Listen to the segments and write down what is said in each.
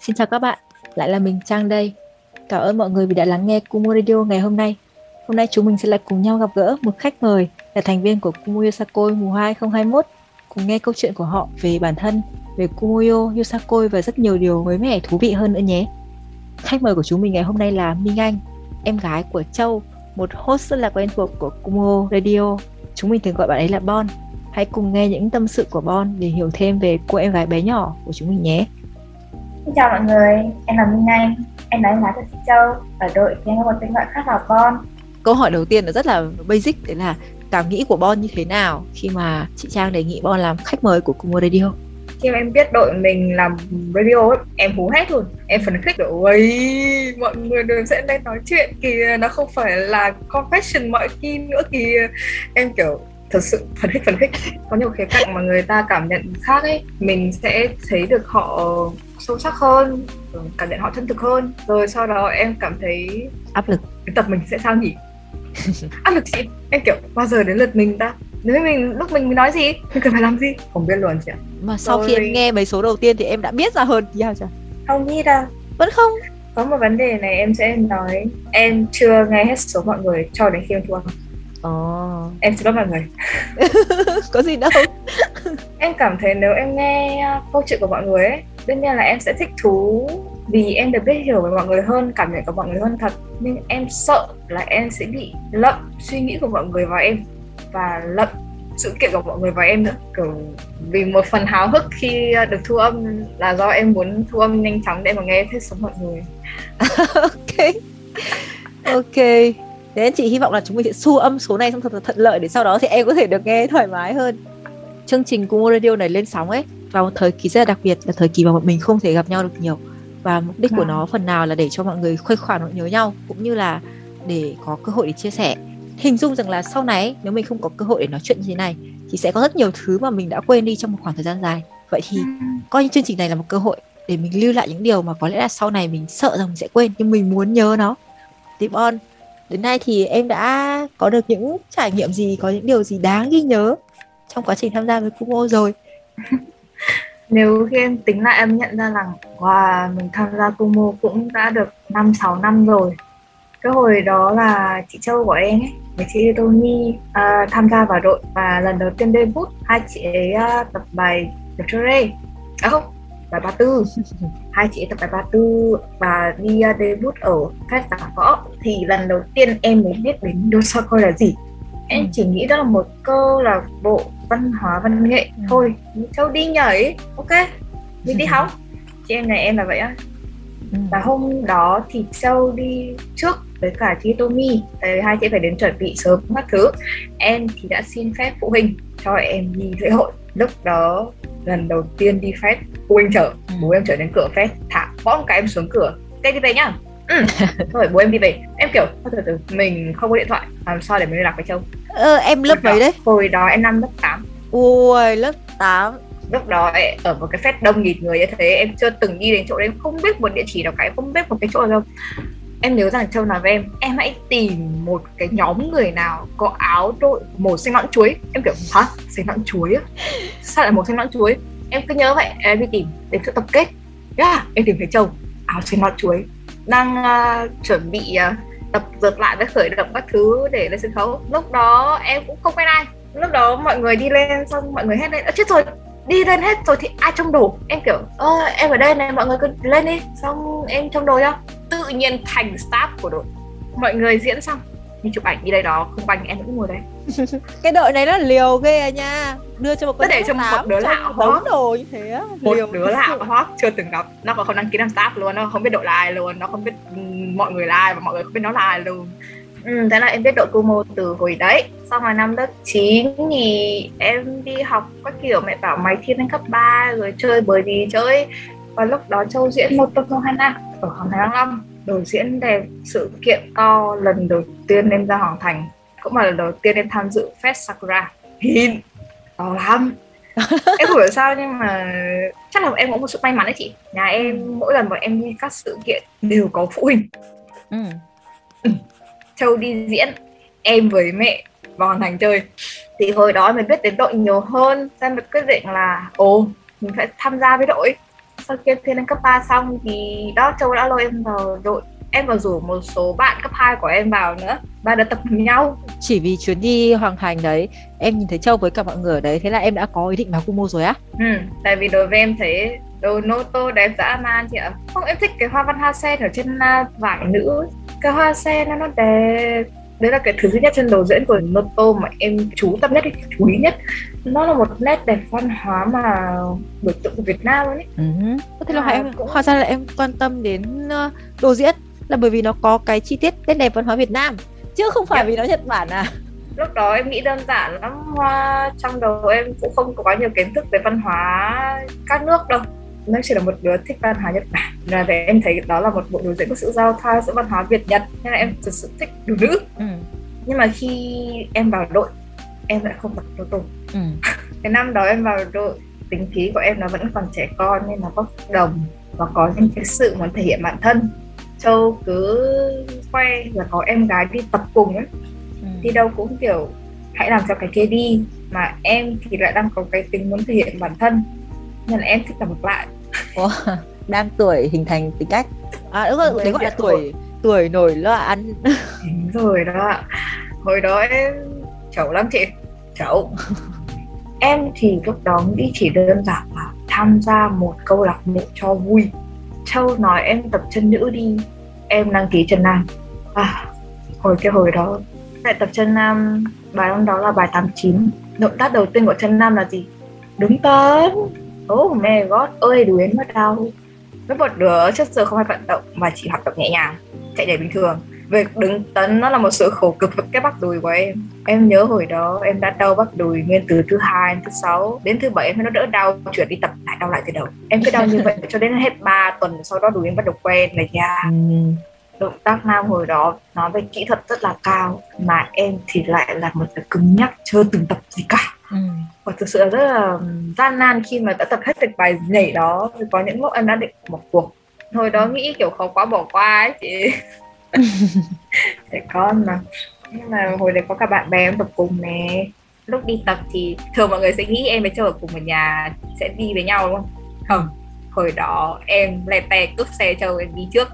Xin chào các bạn, lại là mình Trang đây. Cảm ơn mọi người vì đã lắng nghe Kumu Radio ngày hôm nay. Hôm nay chúng mình sẽ lại cùng nhau gặp gỡ một khách mời là thành viên của Kumu Yosakoi mùa 2 2021 cùng nghe câu chuyện của họ về bản thân, về Kumoyo, Yosakoi và rất nhiều điều mới mẻ thú vị hơn nữa nhé. Khách mời của chúng mình ngày hôm nay là Minh Anh, em gái của Châu, một host rất là quen thuộc của Kumo Radio. Chúng mình thường gọi bạn ấy là Bon. Hãy cùng nghe những tâm sự của Bon để hiểu thêm về cô em gái bé nhỏ của chúng mình nhé. Xin chào mọi người, em là Minh Anh, em là em gái của chị Châu, ở đội thì em có một tên gọi khác là Bon. Câu hỏi đầu tiên là rất là basic, đấy là cảm nghĩ của Bon như thế nào khi mà chị Trang đề nghị Bon làm khách mời của Kumo Radio? khi mà em biết đội mình làm radio ấy, em hú hét luôn em phấn khích kiểu ơi mọi người đều sẽ lên nói chuyện kìa nó không phải là confession mọi khi nữa kìa em kiểu thật sự phấn khích phấn khích có nhiều khía cạnh mà người ta cảm nhận khác ấy mình sẽ thấy được họ sâu sắc hơn cảm nhận họ chân thực hơn. Rồi sau đó em cảm thấy áp lực. Cái tập mình sẽ sao nhỉ? Áp lực chị em kiểu bao giờ đến lượt mình ta? Nếu mình lúc mình nói gì? Mình cần phải làm gì? Không biết luôn chị ạ. Mà sau Rồi... khi em nghe mấy số đầu tiên thì em đã biết ra hơn. Thì sao chưa không nghĩ đâu. Vẫn không? Có một vấn đề này em sẽ nói. Em chưa nghe hết số mọi người cho đến khi em thua. Oh. Em xin lỗi mọi người. Có gì đâu. Em cảm thấy nếu em nghe uh, câu chuyện của mọi người ấy Đương nhiên là em sẽ thích thú Vì em được biết hiểu về mọi người hơn Cảm nhận của mọi người hơn thật. Nhưng em sợ là em sẽ bị lậm suy nghĩ của mọi người vào em Và lậm sự kiện của mọi người và em nữa. Kiểu vì một phần háo hức khi được thu âm là do em muốn thu âm nhanh chóng để mà nghe hết số mọi người. Ok. Ok. Thế chị hy vọng là chúng mình sẽ xu âm số này xong thật là thuận lợi để sau đó thì em có thể được nghe thoải mái hơn. Chương trình Kumo Radio này lên sóng ấy vào một thời kỳ rất là đặc biệt là thời kỳ mà bọn mình không thể gặp nhau được nhiều. Và mục đích của vâng. nó phần nào là để cho mọi người khuây khỏa nỗi nhớ nhau cũng như là để có cơ hội để chia sẻ. Hình dung rằng là sau này nếu mình không có cơ hội để nói chuyện như thế này thì sẽ có rất nhiều thứ mà mình đã quên đi trong một khoảng thời gian dài. Vậy thì coi như chương trình này là một cơ hội để mình lưu lại những điều mà có lẽ là sau này mình sợ rằng mình sẽ quên nhưng mình muốn nhớ nó. Tiếp on đến nay thì em đã có được những trải nghiệm gì có những điều gì đáng ghi nhớ trong quá trình tham gia với Kumo rồi nếu khi em tính lại em nhận ra rằng wow, mình tham gia Kumo cũng đã được 5 6 năm rồi. Cái hồi đó là chị Châu của em ấy, với chị Tony uh, tham gia vào đội và lần đầu tiên debut hai chị ấy uh, tập bài The Ture. À không, bài ba tư hai chị tập bài ba tư và đi uh, debut ở các giảng võ thì lần đầu tiên em mới biết đến Dosakoi là gì em ừ. chỉ nghĩ đó là một câu là bộ văn hóa văn nghệ ừ. thôi. Châu đi nhảy ok. Mình đi học. Chị em này em là vậy á. Ừ. và hôm đó thì châu đi trước với cả chị Tommy tại vì hai chị phải đến chuẩn bị sớm các thứ. Em thì đã xin phép phụ huynh cho em đi lễ hội. Lúc đó lần đầu tiên đi fest phụ huynh chở. Bố em chở đến cửa fest thả bom cái em xuống cửa. Cây đi về nhá ừ. rồi bố em đi về. Em kiểu từ từ mình không có điện thoại làm sao để mình liên lạc với châu ờ, em lớp mấy đấy? hồi đó em năm lớp 8 ui lớp 8 lúc đó ở một cái fest đông nghịt người như thế em chưa từng đi đến chỗ đấy không biết một địa chỉ nào cả không biết một cái chỗ nào đâu. Em nhớ rằng châu nói với em em hãy tìm một cái nhóm người nào có áo đội màu xanh nõn chuối. Em kiểu hả? Xanh nõn chuối á? Sao lại màu xanh nõn chuối? Em cứ nhớ vậy em đi tìm đến chỗ tập kết. Yeah, em tìm thấy châu áo xanh nõn chuối đang uh, chuẩn bị uh, tập dượt lại với khởi động các thứ để lên sân khấu. Lúc đó em cũng không quen ai. Lúc đó mọi người đi lên xong mọi người hét lên chết rồi đi lên hết rồi thì ai trong đồ em kiểu ơ em ở đây này mọi người cứ lên đi. Xong em trong đồ cho. Tự nhiên thành staff của đội. Mọi người diễn xong đi chụp ảnh đi đây đó không banh em vẫn ngồi đấy cái đội này nó liều ghê à nha. Đưa cho một cái để cho một đứa lạ hót đồ như thế á một liều. đứa lạ hót chưa từng gặp. Nó còn không đăng ký làm staff luôn nó không biết đội là ai luôn nó không biết mọi người là ai và mọi người không biết nó là ai luôn. Ừ, thế là em biết đội Kumo từ hồi đấy. Xong rồi năm lớp 9 thì em đi học các kiểu mẹ bảo mày thi lên cấp 3 rồi chơi bời gì chơi. Và lúc đó Châu diễn một tập hai năm ở Hoàng Thành Thăng Long Đồ diễn đẹp, sự kiện to lần đầu tiên em ra Hoàng Thành. Cũng là lần đầu tiên em tham dự Fest Sakura. Hin, to lắm. Em không hiểu sao nhưng mà chắc là em có một sự may mắn đấy chị. Nhà em mỗi lần mà em đi các sự kiện đều có phụ huynh. Ừ. ừ. Châu đi diễn em với mẹ vào hoàn thành chơi. Thì hồi đó mình biết đến đội nhiều hơn. Nên mình quyết định là ồ mình phải tham gia với đội sau khi em thi lên cấp 3 xong thì đó Châu đã lôi em vào đội. Em vào rủ một số bạn cấp 2 của em vào nữa. Và đã tập cùng nhau. Chỉ vì chuyến đi hoàng thành đấy em nhìn thấy châu với cả mọi người ở đấy thế là em đã có ý định vào Kumo rồi á? Ừ tại vì đối với em thấy đồ nô tô đẹp dã man chị ạ. Không em thích cái hoa văn hoa sen ở trên uh, vải nữ cái hoa sen nó nó đẹp đấy là cái thứ duy nhất trên đồ diễn của Noto mà em chú tâm nhất chú ý nhất nó là một nét đẹp văn hóa mà biểu tượng của Việt Nam ấy. Ừ. Thế là à, em cũng hóa ra là em quan tâm đến đồ diễn là bởi vì nó có cái chi tiết nét đẹp văn hóa Việt Nam chứ không phải yeah. Dạ. vì nó Nhật Bản à lúc đó em nghĩ đơn giản lắm hoa trong đầu em cũng không có nhiều kiến thức về văn hóa các nước đâu nó chỉ là một đứa thích văn hóa Nhật Bản. Là để em thấy đó là một bộ đồ diễn có sự giao thoa giữa văn hóa Việt Nhật nên là em thực sự thích đồ nữ. Ừ. nhưng mà khi em vào đội em lại không tập đồ tùng. Ừ. cái năm đó em vào đội tính khí của em nó vẫn còn trẻ con nên nó bốc đồng và có những cái sự muốn thể hiện bản thân. Châu cứ khoe là có em gái đi tập cùng ấy. Ừ. đi đâu cũng kiểu hãy làm cho cái kia đi. Mà em thì lại đang có cái tính muốn thể hiện bản thân. Nên là em thích làm ngược lại wow. đang tuổi hình thành tính cách. À đúng rồi đấy gọi là tuổi tuổi nổi loạn đúng rồi đó hồi đó em chẩu lắm chị chẩu. Em thì lúc đó nghĩ chỉ đơn giản là tham gia một câu lạc bộ cho vui. Châu nói em tập chân nữ đi em đăng ký chân nam. À, hồi cái hồi đó tại tập chân nam bài hôm đó là bài 89 động tác đầu tiên của chân nam là gì? Đứng tấn oh my god ơi đuối mất đau. Với một đứa chất giờ không hay vận động mà chỉ hoạt động nhẹ nhàng chạy nhảy bình thường. Việc đứng tấn nó là một sự khổ cực với cái bắp đùi của em. Em nhớ hồi đó em đã đau bắp đùi nguyên từ thứ hai thứ sáu đến thứ bảy em nó đỡ đau chuyển đi tập lại đau lại từ đầu. Em cứ đau như vậy cho đến hết 3 tuần sau đó đùi em bắt đầu quen là da ừ. động tác nam hồi đó nói về kỹ thuật rất là cao mà em thì lại là một cái cứng nhắc chưa từng tập gì cả ừ. và thực sự là rất là gian nan khi mà đã tập hết được bài nhảy đó thì có những lúc em đã định một cuộc. Hồi đó nghĩ kiểu khó quá bỏ qua ấy chị. Trẻ con mà. Nhưng mà hồi đấy có cả bạn bè em tập cùng nè. Lúc đi tập thì thường mọi người sẽ nghĩ em với châu ở cùng một nhà sẽ đi với nhau đúng không? Không. Hồi đó em lè tè cướp xe châu em đi trước.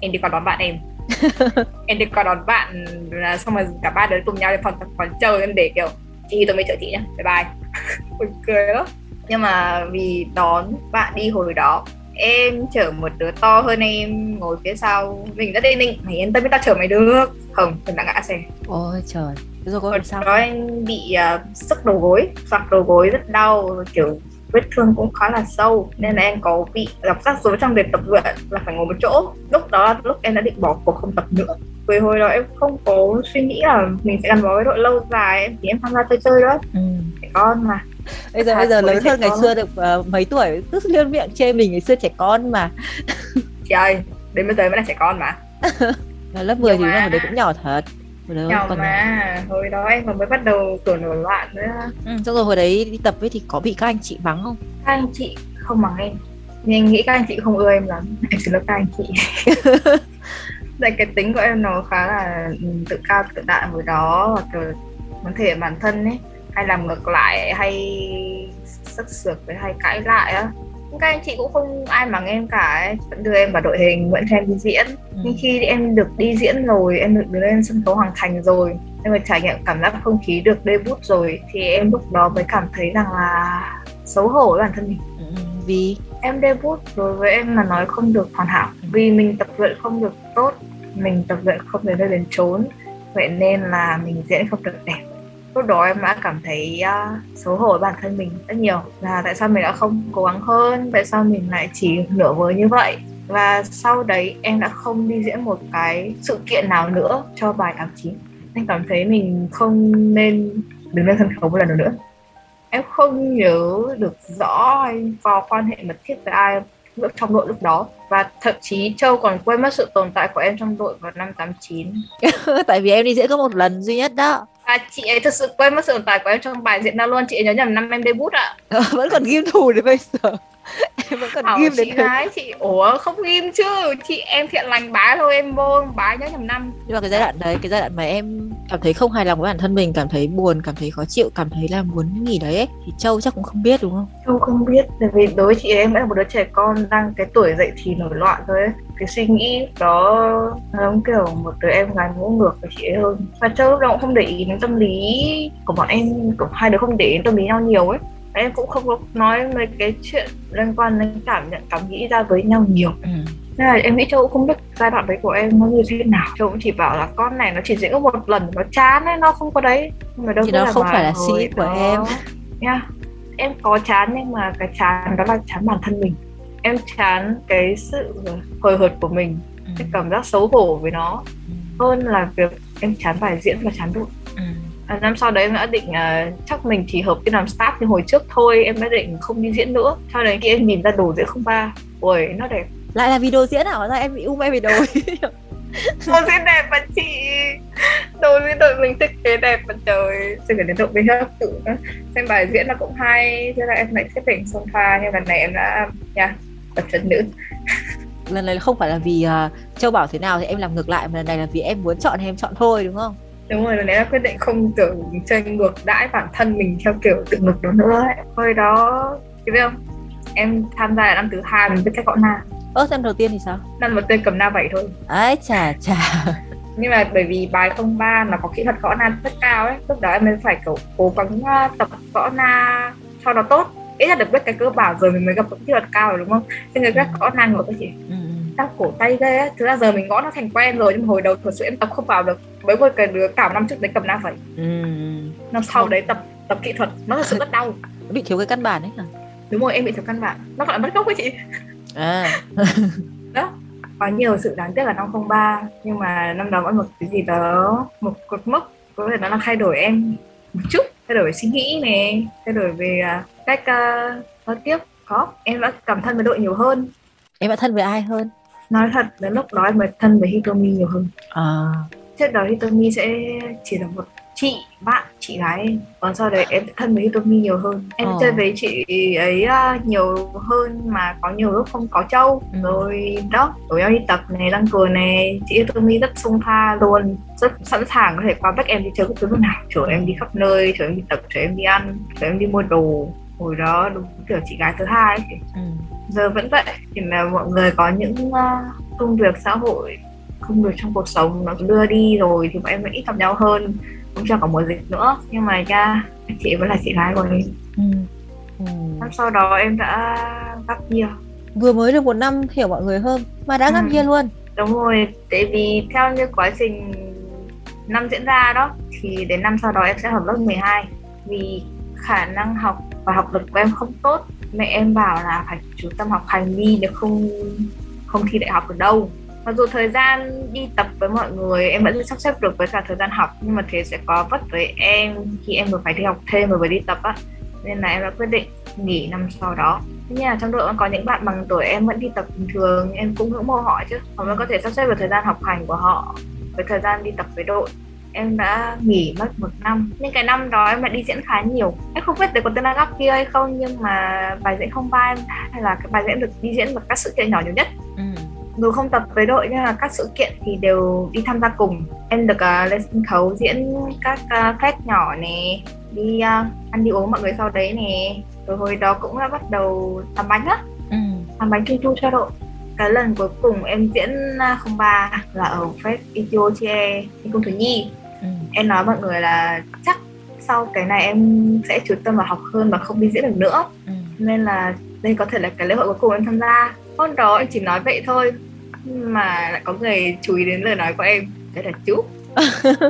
Em đi qua đón bạn em. Em đi qua đón bạn là xong rồi cả ba đứa cùng nhau đi phòng tập còn châu em để kiểu chị tôi mới chở chị nhá. Bye bye. Buồn cười lắm. Nhưng mà vì đón bạn đi hồi đó em chở một đứa to hơn em ngồi phía sau. Mình rất yên định mày yên tâm biết tao chở mày được. Không mình đã ngã xe. Ôi trời. Rồi có sao? đó anh bị uh, sức đầu gối sặc đầu gối rất đau kiểu vết thương cũng khá là sâu. Nên là em có bị gặp rắc rối trong việc tập luyện là phải ngồi một chỗ. Lúc đó là lúc em đã định bỏ cuộc không tập nữa vì hồi đó em không có suy nghĩ là mình sẽ gắn bó với đội lâu dài em chỉ em tham gia chơi chơi đó. Ừ. trẻ con mà. Bây giờ bây giờ lớn hơn ngày xưa được uh, mấy tuổi? Cứ liên miệng chê mình ngày xưa trẻ con mà. Trời đến bây giờ mới là trẻ con mà. Lớp 10 thì mà. đấy cũng nhỏ thật. Đó nhỏ còn mà. hồi đó em mới bắt đầu tuổi nổi loạn nữa. Ừ, xong rồi hồi đấy đi tập với thì có bị các anh chị mắng không? Các anh chị không mắng em. Nhưng em nghĩ các anh chị không ưa em lắm. Em xin lỗi các anh chị tại cái tính của em nó khá là ừ, tự cao tự đại hồi đó và kiểu muốn thể hiện bản thân ấy hay làm ngược lại hay sắc sược với hay cãi lại á các anh chị cũng không ai mắng em cả ấy. vẫn đưa em vào đội hình vẫn cho em đi diễn ừ. nhưng khi em được đi diễn rồi em được đứng lên sân khấu hoàng thành rồi em được trải nghiệm cảm giác không khí được debut rồi thì em lúc đó mới cảm thấy rằng là xấu hổ với bản thân mình ừ, vì em debut đối với em mà nói không được hoàn hảo. Vì mình tập luyện không được tốt mình tập luyện không đến nơi đến trốn vậy nên là mình diễn không được đẹp. Lúc đó em đã cảm thấy uh, xấu hổ bản thân mình rất nhiều. Là tại sao mình đã không cố gắng hơn? Tại sao mình lại chỉ nửa vời như vậy? Và sau đấy em đã không đi diễn một cái sự kiện nào nữa cho bài 89 em cảm thấy mình không nên đứng lên sân khấu một lần nữa em không nhớ được rõ hay có quan hệ mật thiết với ai trong đội lúc đó. Và thậm chí Châu còn quên mất sự tồn tại của em trong đội vào năm 89 tại vì em đi diễn có một lần duy nhất đó. À, chị ấy thực sự quên mất sự tồn tại của em trong bài diễn nào luôn. Chị ấy nhớ nhầm năm em debut ạ. À. vẫn còn ghi thù đến bây giờ em vẫn còn Bảo ghim đến gái chị ủa không ghim chứ. Chị em thiện lành bái thôi em vô bái nhớ nhầm năm. Nhưng mà cái giai đoạn đấy cái giai đoạn mà em cảm thấy không hài lòng với bản thân mình cảm thấy buồn cảm thấy khó chịu cảm thấy là muốn nghỉ đấy ấy, thì châu chắc cũng không biết đúng không? Châu không biết tại vì đối với chị em vẫn là một đứa trẻ con đang cái tuổi dậy thì nổi loạn thôi ấy. cái suy nghĩ đó nó giống kiểu một đứa em gái ngỗ ngược với chị ấy hơn. Và Châu lúc đó cũng không để ý đến tâm lý của bọn em cũng hai đứa không để ý đến tâm lý nhau nhiều ấy em cũng không có nói mấy cái chuyện liên quan đến cảm nhận cảm nghĩ ra với nhau nhiều ừ. nên là em nghĩ Châu cũng không biết giai đoạn đấy của em nó như thế nào Châu cũng chỉ bảo là con này nó chỉ diễn có một lần nó chán ấy nó không có đấy nhưng mà đâu Thì nó không phải là suy nghĩ của đó- em. nha em có chán nhưng mà cái chán đó là chán bản thân mình em chán cái sự hồi hợt của mình Ừ. cái cảm giác xấu hổ với nó Ừ. hơn là việc em chán bài diễn và chán đội Ừ. à, năm sau đấy em đã định à, chắc mình chỉ hợp đi làm staff như hồi trước thôi em đã định không đi diễn nữa. Sau đấy khi em nhìn ra đồ diễn không ba ui nó đẹp. Lại là video diễn hả ra em bị um em bị đồi đồ diễn đẹp mà chị. Đồ diễn đội mình thiết kế đẹp mà trời. Chưa kể đến mình hấp tự nữa xem bài diễn là cũng hay thế là em lại quyết định xông pha nhưng lần này em đã nha tập trận nữ. Lần này là không phải là vì uh, châu bảo thế nào thì em làm ngược lại mà lần này là vì em muốn chọn thì em chọn thôi đúng không đúng rồi em quyết định không tưởng chơi ngược đãi bản thân mình theo kiểu tự ngược đó nữa ấy. hồi đó chị biết không? Em tham gia là năm thứ hai mình biết cách gõ na. Ơ xem đầu tiên thì sao? Năm đầu tiên cầm na vậy thôi. Ấy chà chà. Nhưng mà bởi vì bài 03 nó có kỹ thuật gõ na rất cao ấy lúc đó em mới phải kiểu cố gắng uh, tập gõ na cho nó tốt. Ít là được biết cái cơ bản rồi mình mới gặp kỹ thuật cao rồi đúng không? Nhưng người khác gõ na ngược cái gì ừ. Đau cổ tay ghê á thực ra giờ mình gõ nó thành quen rồi nhưng mà hồi đầu thật sự em tập không vào được. Với một cái đứa cả năm trước đấy cầm na vậy Ừ. năm sau đấy tập tập kỹ thuật. Nó thật sự rất đau. Nó bị thiếu cái căn bản ấy hả? Đúng rồi em bị thiếu căn bản. Nó gọi là mất gốc ấy chị. À. Đó. Có nhiều sự đáng tiếc là năm 03 nhưng mà năm đó vẫn một cái gì đó một cột mốc. Có thể nó làm thay đổi em một chút. Thay đổi về suy nghĩ này thay đổi về à, cách uh, giao tiếp. Có. Em đã cảm thân với đội nhiều hơn. Em đã thân với ai hơn nói thật đến lúc đó em mới thân với Hitomi nhiều hơn. À. Trước đó Hitomi sẽ chỉ là một chị bạn chị gái. Em còn sau đấy em thân với Hitomi nhiều hơn. Em Ờ. chơi với chị ấy à, nhiều hơn mà có nhiều lúc không có châu. Ừ. rồi đó rủ nhau đi tập này đăng cờ này. Chị Hitomi rất sung pha luôn. Rất sẵn sàng có thể qua back em đi chơi bất cứ lúc nào. Chở em đi khắp nơi chở em đi tập chở em đi ăn chở em đi mua đồ hồi đó đúng kiểu chị gái thứ hai ấy. ừ. giờ vẫn vậy thì là mọi người có những à, công việc xã hội công việc trong cuộc sống nó đưa đi rồi thì bọn em vẫn ít gặp nhau hơn cũng chưa có mùa dịch nữa nhưng mà nha chị vẫn là chị gái của em Ừ. Ừ. năm sau đó em đã gap year vừa mới được một năm hiểu mọi người hơn mà đã Ừ. ngăn kia luôn đúng rồi tại vì theo như quá trình năm diễn ra đó thì đến năm sau đó em sẽ học lớp 12 vì khả năng học và học lực của em không tốt. Mẹ em bảo là phải chú tâm học hành đi, nếu không không thi đại học được đâu. Mặc dù thời gian đi tập với mọi người em vẫn sắp xếp được với cả thời gian học, nhưng mà thế sẽ có vất với em khi em vừa phải đi học thêm vừa phải đi tập á. Nên là em đã quyết định nghỉ năm sau đó. Thế nhưng là trong đội vẫn có những bạn bằng tuổi em vẫn đi tập bình thường, em cũng ngưỡng mộ họ chứ. Họ vẫn có thể sắp xếp được thời gian học hành của họ với thời gian đi tập với đội em đã nghỉ mất một năm. Nhưng cái năm đó em lại đi diễn khá nhiều. Em không biết đấy có tên là gap kia hay không nhưng mà bài diễn không em hay là cái bài diễn được đi diễn vào các sự kiện nhỏ nhiều nhất. Ừ. dù không tập với đội nhưng mà các sự kiện thì đều đi tham gia cùng. Em được uh, lên sân khấu diễn các uh, fest nhỏ nè đi uh, ăn đi uống mọi người sau đấy nè. Rồi hồi đó cũng đã bắt đầu làm bánh á. Ừ. làm bánh trung thu cho đội cái lần cuối cùng em diễn uh, 03 là ở fest Ethiopia cung Thứ Nhi. Ừ. em nói mọi người là chắc sau cái này em sẽ chú tâm vào học hơn và không đi diễn được nữa. Ừ. nên là đây có thể là cái lễ hội cuối cùng em tham gia. Hôm đó em chỉ nói vậy thôi mà lại có người chú ý đến lời nói của em. Đấy là chú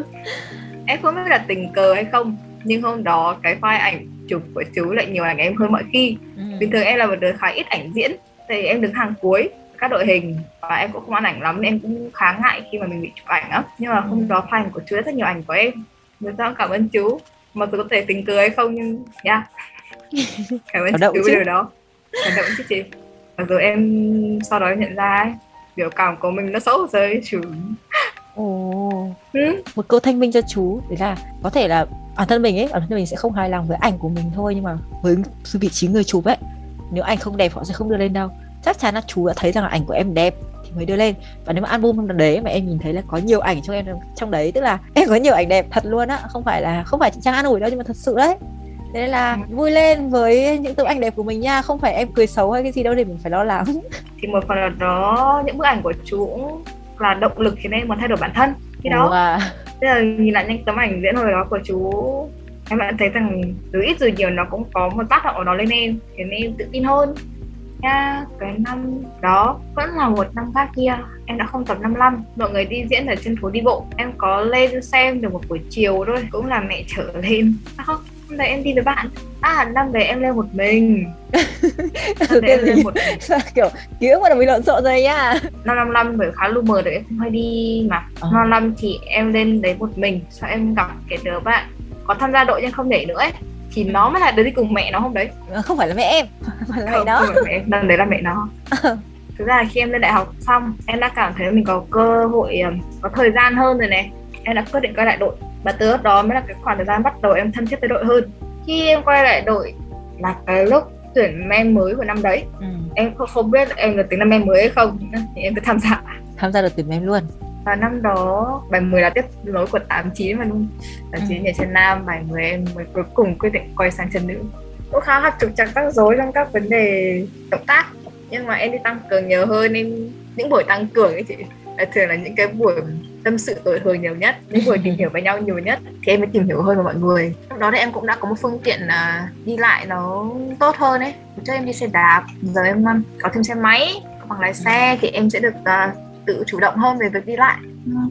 em không biết là tình cờ hay không nhưng hôm đó cái file ảnh chụp của chú lại nhiều ảnh em hơn mọi khi. Ừ. bình thường em là một đứa khá ít ảnh diễn thì em đứng hàng cuối các đội hình và em cũng không ăn ảnh lắm nên em cũng khá ngại khi mà mình bị chụp ảnh á. Nhưng mà hôm đó file của chú rất nhiều ảnh của em. Người sao cảm ơn chú. Mặc dù có thể tình cờ hay không nhưng yeah. Cảm ơn chú điều đó. Cảm động chứ chị. Mặc dù em sau đó nhận ra ấy, biểu cảm của mình nó xấu rồi chú. Ồ. ừ. một câu thanh minh cho chú đấy là có thể là bản thân mình ấy bản thân mình sẽ không hài lòng với ảnh của mình thôi nhưng mà với vị trí người chụp ấy nếu ảnh không đẹp họ sẽ không đưa lên đâu chắc chắn là chú đã thấy rằng là ảnh của em đẹp thì mới đưa lên. Và nếu mà album đấy mà em nhìn thấy là có nhiều ảnh trong em trong đấy tức là em có nhiều ảnh đẹp thật luôn á không phải là không phải chị trang an ủi đâu nhưng mà thật sự đấy. Thế nên là ừ. vui lên với những tấm ảnh đẹp của mình nha không phải em cười xấu hay cái gì đâu để mình phải lo lắng. Thì một phần là đó những bức ảnh của chú cũng là động lực khiến em muốn thay đổi bản thân khi đó. Wow. bây giờ nhìn lại những tấm ảnh diễn hồi đó của chú em đã thấy rằng từ ít rồi nhiều nó cũng có một tác động của nó lên em khiến em tự tin hơn nha cái năm đó vẫn là một năm khác kia em đã không tập 55 mọi người đi diễn ở trên phố đi bộ em có lên xem được một buổi chiều thôi cũng là mẹ trở lên. À không hôm nay em đi với bạn. À năm đấy em lên một mình. Đấy em lên một mình. sao kiểu ký ức mà bị lộn xộn rồi nha năm năm năm bởi khá lu mờ rồi em không hay đi mà. Ờ. năm năm thì em lên đấy một mình sau em gặp cái đứa bạn có tham gia đội nhưng không nhảy nữa ấy thì nó mới là đứa đi cùng mẹ nó không đấy. Ờ, không phải là mẹ em phải là mẹ nó. không phải mẹ em. Lần đấy là mẹ nó. Ờ. thực ra là khi em lên đại học xong em đã cảm thấy mình có cơ hội có thời gian hơn rồi này. Em đã quyết định quay lại đội. Và từ lúc đó mới là cái khoảng thời gian bắt đầu em thân thiết với đội hơn. Khi em quay lại đội là cái lúc tuyển men mới của năm đấy. Ừ. em không, không biết em được tính năm men mới hay không. Thì em cứ tham gia. Tham gia được tuyển men luôn và năm đó bài 10 là tiếp nối của 89 mà luôn 89 ừ. nhà chân nam bài 10 em mới cuối cùng quyết định quay sang chân nữ. Cũng khá là trục trặc rắc rối trong các vấn đề động tác. Nhưng mà em đi tăng cường nhiều hơn em những buổi tăng cường ấy chị thường là những cái buổi tâm sự tuổi thời nhiều nhất những buổi tìm hiểu với nhau nhiều nhất thì em mới tìm hiểu hơn với mọi người. Lúc đó thì em cũng đã có một phương tiện uh, đi lại nó tốt hơn ấy. Trước em đi xe đạp giờ em có thêm xe máy bằng lái xe thì em sẽ được uh, tự chủ động hơn về việc đi lại.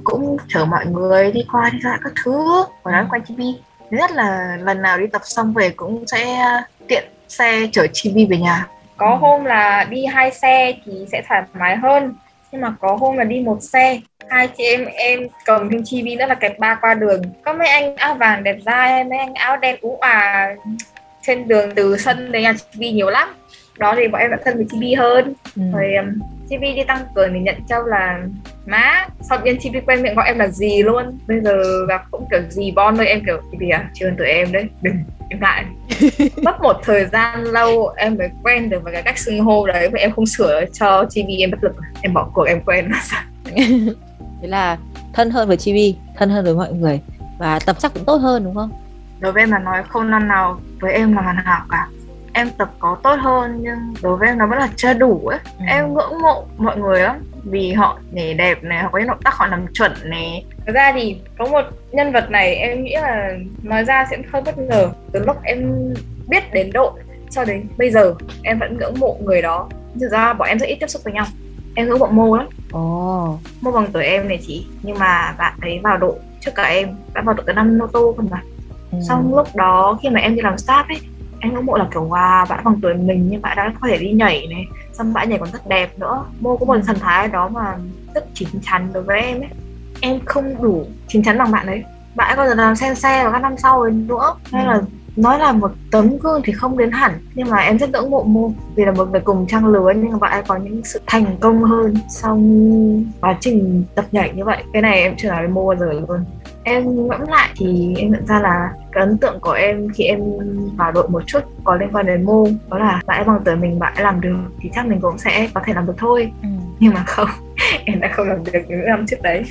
Cũng chở mọi người đi qua đi lại các thứ và nói quanh chibi nhất là lần nào đi tập xong về cũng sẽ uh, tiện xe chở chibi về nhà. Có hôm là đi hai xe thì sẽ thoải mái hơn. Nhưng mà có hôm là đi một xe. Hai chị em em cầm thêm chi vi nữa là kẹp ba qua đường. Có mấy anh áo vàng đẹp dai mấy anh áo đen ú à trên đường từ sân đến nhà chi vi nhiều lắm. Đó thì bọn em đã thân với chi vi hơn. Ừ. rồi chi vi đi tăng cường thì nhận châu là má. Sau nhân chi vi quen miệng gọi em là gì luôn. Bây giờ gặp cũng kiểu gì bon thôi. Em kiểu vi à chưa tụi em đấy. Đừng em lại. Mất một thời gian lâu em mới quen được với cái cách xưng hô đấy và em không sửa cho chibi em bất lực. Em bỏ cuộc em quen. Thế là thân hơn với chibi thân hơn với mọi người và tập chắc cũng tốt hơn đúng không? Đối với em mà nói không năm nào với em là hoàn hảo cả em tập có tốt hơn nhưng đối với em nó vẫn là chưa đủ ấy ừ. em ngưỡng mộ mọi người lắm vì họ nhảy đẹp này họ có những động tác họ làm chuẩn này Thật ra thì có một nhân vật này em nghĩ là nói ra sẽ hơi bất ngờ từ lúc em biết đến đội cho đến bây giờ em vẫn ngưỡng mộ người đó thực ra bọn em rất ít tiếp xúc với nhau em ngưỡng mộ mô lắm oh. mô bằng tuổi em này chị nhưng mà bạn ấy vào đội trước cả em đã vào đội từ năm nô tô còn mà ừ. xong lúc đó khi mà em đi làm staff ấy em ngưỡng mộ là kiểu wow bạn bằng tuổi mình nhưng bạn đã có thể đi nhảy này xong bạn nhảy còn rất đẹp nữa. Mô có một thần thái đó mà rất chín chắn đối với em ấy. Em không đủ chín chắn bằng bạn ấy. Bạn ấy có giờ làm xe xe vào các năm sau rồi nữa. Hay là ừ. nói là một tấm gương thì không đến hẳn. Nhưng mà em rất ngưỡng mộ mô vì là một người cùng trang lứa nhưng mà bạn ấy có những sự thành công hơn trong quá trình tập nhảy như vậy. Cái này em chưa nói với mô bao giờ luôn em ngẫm lại thì em nhận ra là cái ấn tượng của em khi em vào đội một chút có liên quan đến mô đó là bạn ấy bằng tuổi mình bạn ấy làm được thì chắc mình cũng sẽ có thể làm được thôi. Ừ. nhưng mà không em đã không làm được những năm trước đấy.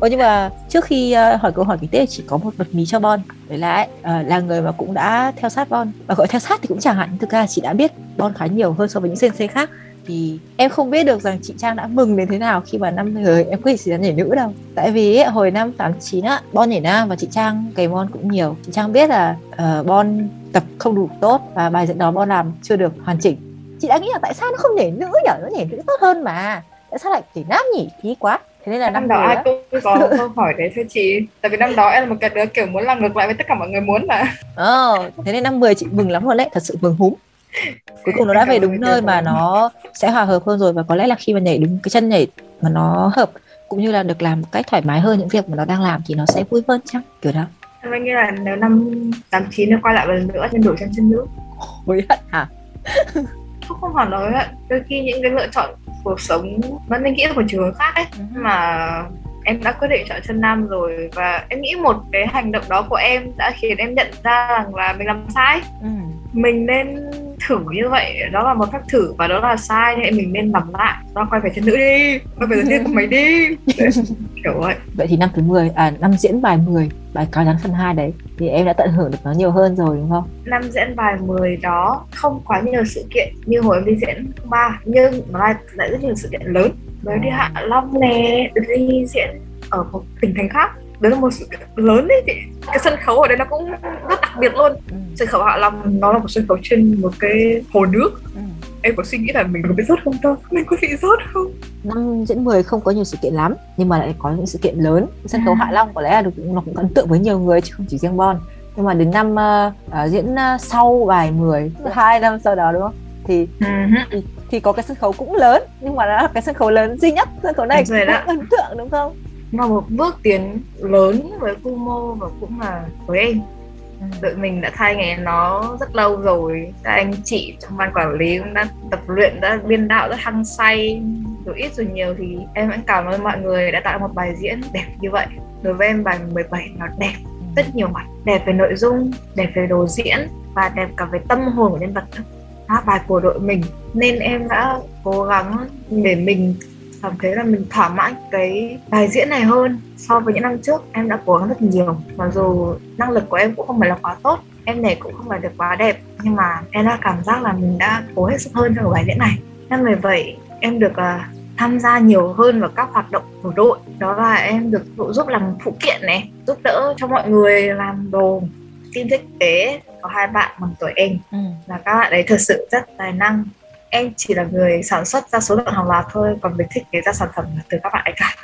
Ồ nhưng mà trước khi uh, hỏi câu hỏi kinh tế chỉ có một bật mí cho Bon. Đấy là uh, là người mà cũng đã theo sát Bon. Và gọi theo sát thì cũng chẳng hạn Thực ra chị đã biết Bon khá nhiều hơn so với những sensei khác thì em không biết được rằng chị Trang đã mừng đến thế nào khi mà năm người em quyết định nhảy nữ đâu. Tại vì ấy, hồi năm 89 á Bon nhảy nam và chị Trang cày Bon cũng nhiều. Chị Trang biết là uh, Bon tập không đủ tốt và bài dẫn đó Bon làm chưa được hoàn chỉnh. Chị đã nghĩ là tại sao nó không nhảy nữ nhở nó nhảy nữ tốt hơn mà. Tại sao lại nhảy nam nhỉ? Phí quá. Thế nên là năm, năm đó ai cũng có câu hỏi đấy thưa chị. Tại vì năm đó em là một cái đứa kiểu muốn làm ngược lại với tất cả mọi người muốn mà. Ờ thế nên năm 10 chị mừng lắm luôn đấy. Thật sự mừng húm cuối cùng nó đã về đúng nơi mà nó sẽ hòa hợp hơn rồi và có lẽ là khi mà nhảy đúng cái chân nhảy mà nó hợp cũng như là được làm một cách thoải mái hơn những việc mà nó đang làm thì nó sẽ vui hơn chắc kiểu đó. Em nghĩ là nếu năm 89 nó quay lại lần nữa nên đổi sang chân nữ. Hối hận hả? Không không hẳn hối hận đôi khi những cái lựa chọn cuộc sống vẫn nên nghĩ là một trường khác ấy. Ừ. mà em đã quyết định chọn chân nam rồi và em nghĩ một cái hành động đó của em đã khiến em nhận ra rằng là mình làm sai. Ừ. mình nên thử như vậy đó là một phép thử và đó là sai thì mình nên làm lại. Đó quay về chân nữ đi quay về nữ của mày đi. Kiểu vậy. Vậy thì năm thứ 10 à năm diễn bài 10 bài cáo rắn phần 2 đấy thì em đã tận hưởng được nó nhiều hơn rồi đúng không? Năm diễn bài 10 đó không quá nhiều sự kiện như hồi em đi diễn ba nhưng nó lại, lại rất nhiều sự kiện lớn. Mới đi hạ long nè đi diễn ở một tỉnh thành khác đấy là một sự lớn đấy chị. Cái sân khấu ở đây nó cũng rất đặc biệt luôn. Ừ. sân khấu hạ long nó là một sân khấu trên một cái hồ nước. Ừ. em có suy nghĩ là mình có bị rớt không đâu? Mình có bị rớt không? Năm diễn 10 không có nhiều sự kiện lắm nhưng mà lại có những sự kiện lớn. Sân khấu à. hạ long có lẽ là được nó cũng ấn tượng với nhiều người chứ không chỉ riêng bon. Nhưng mà đến năm uh, diễn uh, sau bài 10 hai năm sau đó đúng không? Thì, uh-huh. thì thì có cái sân khấu cũng lớn nhưng mà là cái sân khấu lớn duy nhất. Sân khấu này cũng ấn tượng đúng không là một bước tiến lớn với Kumo và cũng là với em. Đội mình đã thay nghề nó rất lâu rồi. Các anh chị trong ban quản lý cũng đã tập luyện, đã biên đạo, rất hăng say. Rồi ít rồi nhiều thì em vẫn cảm ơn mọi người đã tạo một bài diễn đẹp như vậy. Đối với em, bài 17 nó đẹp rất nhiều mặt. Đẹp về nội dung, đẹp về đồ diễn và đẹp cả về tâm hồn của nhân vật đó, bài của đội mình. Nên em đã cố gắng để mình cảm thấy là mình thỏa mãn cái bài diễn này hơn so với những năm trước. Em đã cố gắng rất nhiều mặc dù năng lực của em cũng không phải là quá tốt em này cũng không phải được quá đẹp nhưng mà em đã cảm giác là mình đã cố hết sức hơn trong bài diễn này. Năm 17 em được uh, tham gia nhiều hơn vào các hoạt động của đội. Đó là em được đội giúp làm phụ kiện này giúp đỡ cho mọi người làm đồ team thiết kế có hai bạn bằng tuổi em ừ. và các bạn ấy thật sự rất tài năng em chỉ là người sản xuất ra số lượng hàng loạt thôi còn việc thiết kế ra sản phẩm là từ các bạn ấy cả.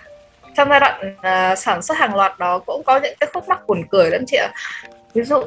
Trong giai đoạn uh, sản xuất hàng loạt đó cũng có những cái khúc mắc buồn cười lắm chị ạ. Ví dụ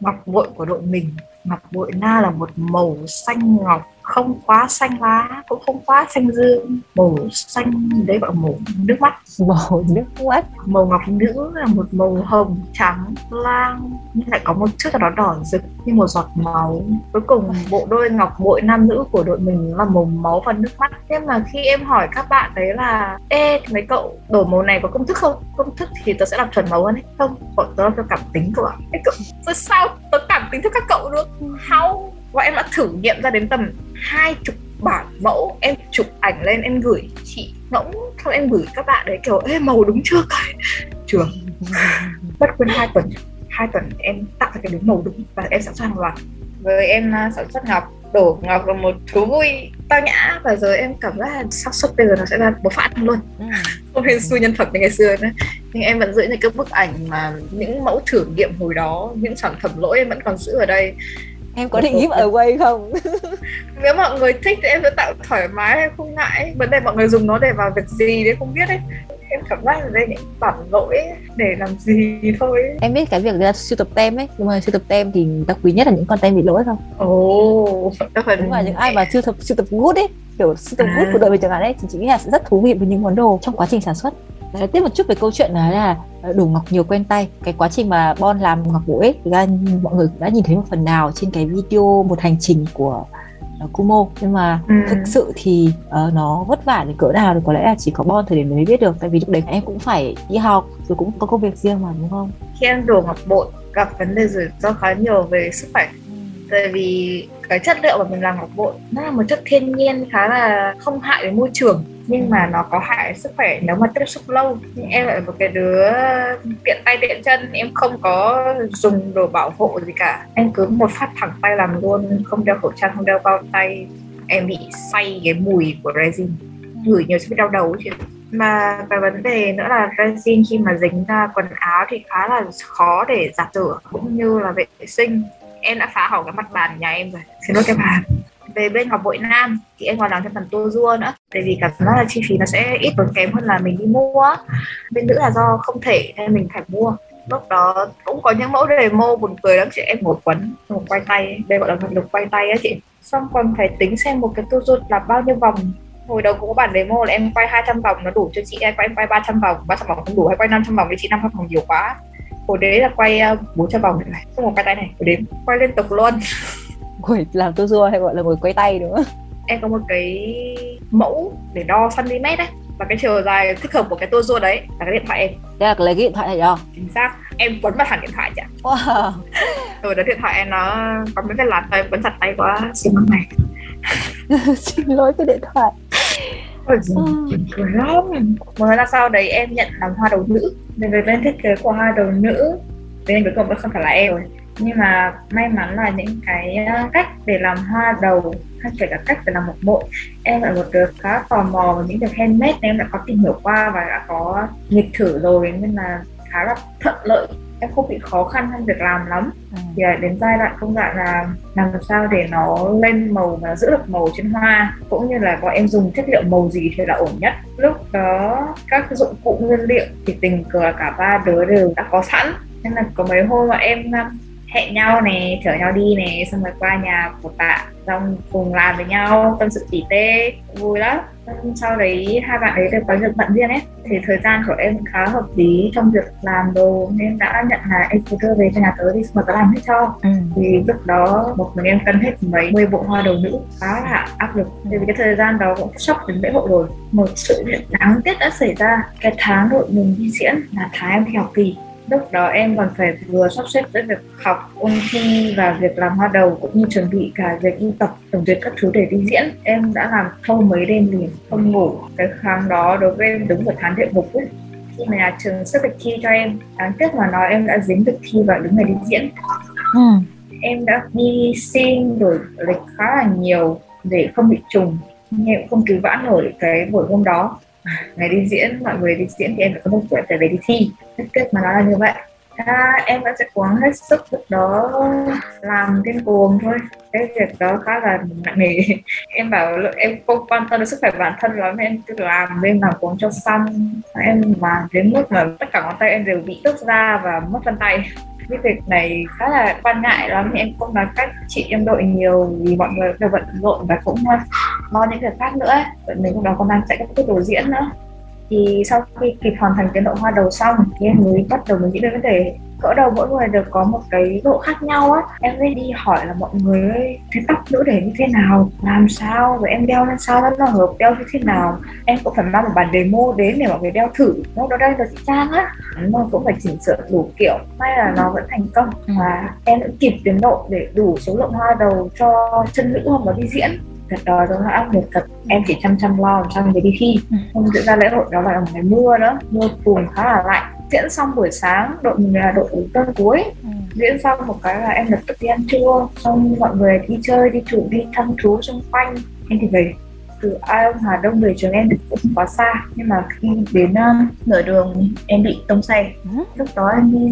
ngọc bội của đội mình ngọc bội na là một màu xanh ngọc không quá xanh lá cũng không quá xanh dương. Màu xanh đấy gọi là màu nước mắt. Màu nước mắt. Màu ngọc nữ là một màu hồng trắng lang nhưng lại có một chút nào đó đỏ rực như một giọt máu. Cuối cùng bộ đôi ngọc bội nam nữ của đội mình là màu máu và nước mắt. Nhưng mà khi em hỏi các bạn đấy là ê thì mấy cậu đổi màu này có công thức không? Công thức thì tớ sẽ làm chuẩn màu hơn ấy không bọn tớ làm theo cảm tính cậu ạ. Cậu sao tớ cảm tính theo các cậu được how và em đã thử nghiệm ra đến tầm hai chục bản mẫu em chụp ảnh lên em gửi chị ngỗng xong em gửi các bạn đấy kiểu ê màu đúng chưa cái trường. Mất quên hai tuần hai tuần em tạo ra cái đúng màu đúng và em sản xuất hàng loạt với em uh, sản xuất ngọc đổ ngọc là một thú vui tao nhã và giờ em cảm giác là xác suất bây giờ nó sẽ ra một phát luôn. Ừ. không hên xui nhân phẩm như ngày xưa nữa. Nhưng em vẫn giữ những cái bức ảnh mà những mẫu thử nghiệm hồi đó những sản phẩm lỗi em vẫn còn giữ ở đây em có định give away không? Nếu mọi người thích thì em sẽ tạo thoải mái em không ngại. Vấn đề mọi người dùng nó để vào việc gì đấy không biết ấy em cảm giác là đây những bản lỗi để làm gì thôi em biết cái việc là sưu tập tem ấy nhưng mà sưu tập tem thì người ta quý nhất là những con tem bị lỗi không? Ồ oh, đúng là những ai mà sưu tập sưu tập good ấy kiểu sưu tập à. good của đội mình chẳng hạn ấy thì chị nghĩ là sẽ rất thú vị với những món đồ trong quá trình sản xuất Đấy, tiếp một chút về câu chuyện là, là ờ, đủ ngọc nhiều quen tay. Cái quá trình mà Bon làm ngọc bội ấy thực ra mọi người cũng đã nhìn thấy một phần nào trên cái video một hành trình của uh, Kumo. Nhưng mà ừ. thực sự thì uh, nó vất vả đến cỡ nào thì có lẽ là chỉ có Bon thời điểm mới biết được. Tại vì lúc đấy em cũng phải đi học rồi cũng có công việc riêng mà đúng không? Khi em đổ ngọc bội gặp vấn đề rủi ro khá nhiều về sức khỏe. Tại vì cái chất liệu mà mình làm ngọc bội nó là một chất thiên nhiên khá là không hại đến môi trường nhưng mà nó có hại sức khỏe nếu mà tiếp xúc lâu. Nhưng em lại một cái đứa tiện tay tiện chân. Em không có dùng đồ bảo hộ gì cả. Em cứ một phát thẳng tay làm luôn, không đeo khẩu trang, không đeo bao tay. Em bị say cái mùi của resin. Ngửi nhiều sẽ bị đau đầu chứ mà cái vấn đề nữa là resin khi mà dính ra quần áo thì khá là khó để giặt rửa, cũng như là vệ sinh. Em đã phá hỏng cái mặt bàn nhà em rồi. Xin lỗi cái bàn về bên học bội nam, thì em còn làm thêm phần tour rua nữa. Tại vì cảm giác là chi phí nó sẽ ít tốn kém hơn là mình đi mua. Bên nữ là do không thể, nên mình phải mua. Lúc đó cũng có những mẫu demo buồn cười lắm, chị em một quấn một quay tay. Đây gọi là vật lực quay tay á chị. Xong còn phải tính xem một cái tour rua là bao nhiêu vòng. Hồi đầu cũng có bản demo là em quay 200 vòng, nó đủ cho chị em, quay em quay 300 vòng. 300 vòng không đủ hay quay 500 vòng thì chị 500 vòng nhiều quá. Hồi đấy là quay ờ, 400 vòng này không một quay tay này, hồi đến quay liên tục luôn. ngồi làm tô rua hay gọi là ngồi quay tay đúng không? Em có một cái mẫu để đo cm đấy và cái chiều dài thích hợp của cái tô rua đấy là cái điện thoại em. Đây là lấy cái điện thoại này đó chính xác. Em quấn vào thẳng điện thoại chị ạ. Wow. Rồi đó điện thoại em nó có mấy cái lạt tay quấn chặt tay quá xin lỗi này xin lỗi cái điện thoại. Ôi, cười lắm. Mới là sau đấy em nhận làm hoa đầu nữ. Về về bên thiết kế của hoa đầu nữ bên cuối cùng nó không phải là em rồi nhưng mà may mắn là những cái ờ, cách để làm hoa đầu hay kể cả cách để làm một bộ em là một đứa khá tò mò về những việc handmade nên em đã có tìm hiểu qua và đã có nghịch thử rồi nên là khá là thuận lợi. Em không bị khó khăn trong việc làm lắm. Ừ. thì đến giai đoạn công đoạn là làm sao để nó lên màu và giữ được màu trên hoa cũng như là bọn em dùng chất liệu màu gì thì là ổn nhất. Lúc đó các dụng cụ nguyên liệu thì tình cờ cả ba đứa đều đã có sẵn. Nên là có mấy hôm mà em hẹn nhau này chở nhau đi này xong rồi qua nhà của bạn xong cùng làm với nhau tâm sự tỉ tê vui lắm. Sau đấy hai bạn ấy đều có việc bận riêng ấy. Thì thời gian của em khá hợp lý trong việc làm đồ nên đã nhận là em cứ đưa về cho nhà tớ đi mà tớ làm hết cho. Ừ. thì lúc đó một mình em cân hết mấy mươi bộ hoa đầu nữ khá là áp lực. Vì cái thời gian đó cũng sắp đến lễ hội rồi. Một sự việc đáng tiếc đã xảy ra. Cái tháng đội mình đi diễn là tháng em học kỳ lúc đó em còn phải vừa sắp xếp với việc học ôn thi và việc làm hoa đầu cũng như chuẩn bị cả việc đi tập tổng duyệt các thứ để đi diễn. Em đã làm thâu mấy đêm liền không ngủ. Cái tháng đó đối với em đúng một tháng địa ngục ấy. Khi mà nhà trường xếp lịch thi cho em đáng tiếc mà nói em đã dính được thi và đứng ngày đi diễn. Ừ. em đã đi xin đổi lịch khá là nhiều để không bị trùng nhưng em không cứu vãn nổi cái buổi hôm đó ngày đi diễn mọi người đi diễn thì em phải có một buổi phải về đi thi. Tất kết mà nó là như vậy. À, em vẫn sẽ cố gắng hết sức lúc đó làm thêm cuồng thôi. Cái việc đó khá là nặng nề. Em bảo em không quan tâm đến sức khỏe bản thân lắm em cứ làm nên làm cuồng cho xong. Em làm đến mức mà tất cả ngón tay em đều bị tước ra và mất vân tay. Cái việc này khá là quan ngại lắm. Em cũng nói cách chị em đội nhiều vì mọi người đều bận rộn và cũng lo những việc khác nữa vậy mình lúc đó còn đang chạy các cái đồ diễn nữa. Thì sau khi kịp hoàn thành cái độ hoa đầu xong thì em mới bắt đầu mình nghĩ đến vấn đề cỡ đầu mỗi người đều có một cái độ khác nhau á. Em mới đi hỏi là mọi người ơi cái tóc nữ để như thế nào? Làm sao? Và em đeo lên sao? Nó là hợp đeo như thế nào? Em cũng phải mang một bản demo đến để mọi người đeo thử. Nó đó đây là chị trang á. Mà cũng phải chỉnh sửa đủ kiểu. May là nó vẫn thành công. Và em vẫn kịp tiến độ để đủ số lượng hoa đầu cho chân nữ hôm đó đi diễn thật đó đó là áp lực thật. Em chỉ chăm chăm lo làm sao để đi thi. Không diễn ra lễ hội đó là một ngày mưa đó. Mưa phùn khá là lạnh. Diễn xong buổi sáng đội mình là đội tân cuối. Ừ. diễn xong một cái là em lập tức đi ăn trưa. Xong mọi người đi chơi đi chủ đi thăm thú xung quanh. Em thì về từ ai ông Hà Đông về trường em cũng không quá xa. Nhưng mà khi đến uh, nửa đường em bị tông xe. Ừ. lúc đó em đi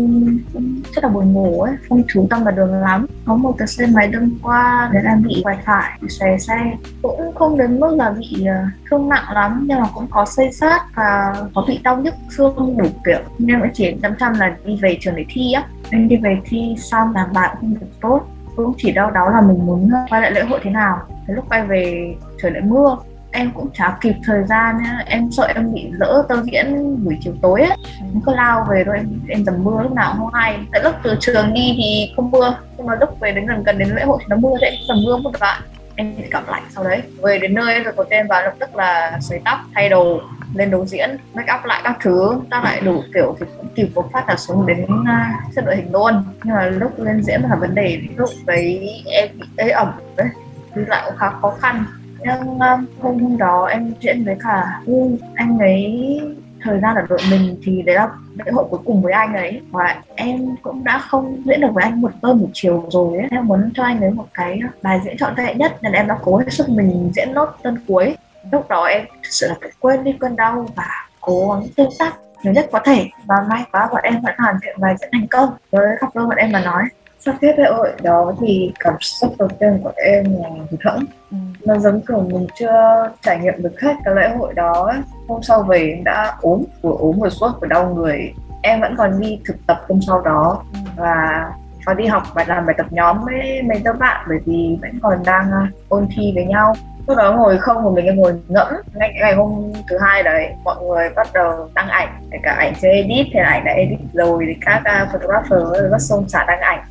rất là buồn ngủ ấy không chú tâm vào đường lắm. Có một cái xe máy đâm qua nên em bị quẹt phải bị xòe xe. Cũng không đến mức là bị uh, thương nặng lắm nhưng mà cũng có xây sát và có bị đau nhức xương đủ kiểu. Nên vẫn chỉ chăm chăm là đi về trường để thi á. Em đi về thi xong làm bài cũng không được tốt. Cũng chỉ đau đáu là mình muốn quay lại lễ hội thế nào. Cái lúc quay về trời lại mưa. Em cũng chả kịp thời gian em sợ em bị lỡ tơ diễn buổi chiều tối ấy em cứ lao về rồi em em dầm mưa lúc nào cũng không hay. Tại lúc từ trường đi thì không mưa nhưng mà lúc về đến gần gần đến lễ hội thì nó mưa đấy dầm mưa một đoạn em bị cảm lạnh sau đấy. Về đến nơi rồi có tên vào lập tức là sấy tóc thay đồ lên đấu diễn make up lại các thứ. Ta lại đủ kiểu thì cũng kịp một phát là xuống đến à, uh, set đội hình luôn. Nhưng mà lúc lên diễn là vấn đề lúc đấy em bị ế ẩm đấy. Đi lại cũng khá khó khăn nhưng um, hôm hôm đó em diễn với cả U anh ấy thời gian ở đội mình thì đấy là lễ hội cuối cùng với anh ấy. Và em cũng đã không diễn được với anh một tơ một chiều rồi ấy. em muốn cho anh ấy một cái bài diễn trọn vẹn nhất. Nên em đã cố hết sức mình diễn nốt tân cuối. Lúc đó em thực sự là phải quên đi cơn đau và cố gắng tương tác nhiều nhất có thể. Và may quá bọn em vẫn hoàn thiện bài diễn thành công. Với cặp đôi bọn em mà nói sau kết lễ hội đó thì cảm xúc đầu tiên của em là hụt hẫng. Ừ. nó giống kiểu mình chưa trải nghiệm được hết cái lễ hội đó hôm sau về em đã ốm vừa ốm vừa sốt vừa đau người. Em vẫn còn đi thực tập hôm sau đó. Ừ. và có đi học và làm bài tập nhóm với mấy đứa bạn bởi vì vẫn còn đang à, ôn thi với nhau. Lúc đó ngồi không một mình em ngồi ngẫm. Ngay ngày hôm thứ hai đấy mọi người bắt đầu đăng ảnh. Kể cả ảnh chưa edit thì ảnh đã edit rồi thì các uh, photographer rất xôn xả đăng ảnh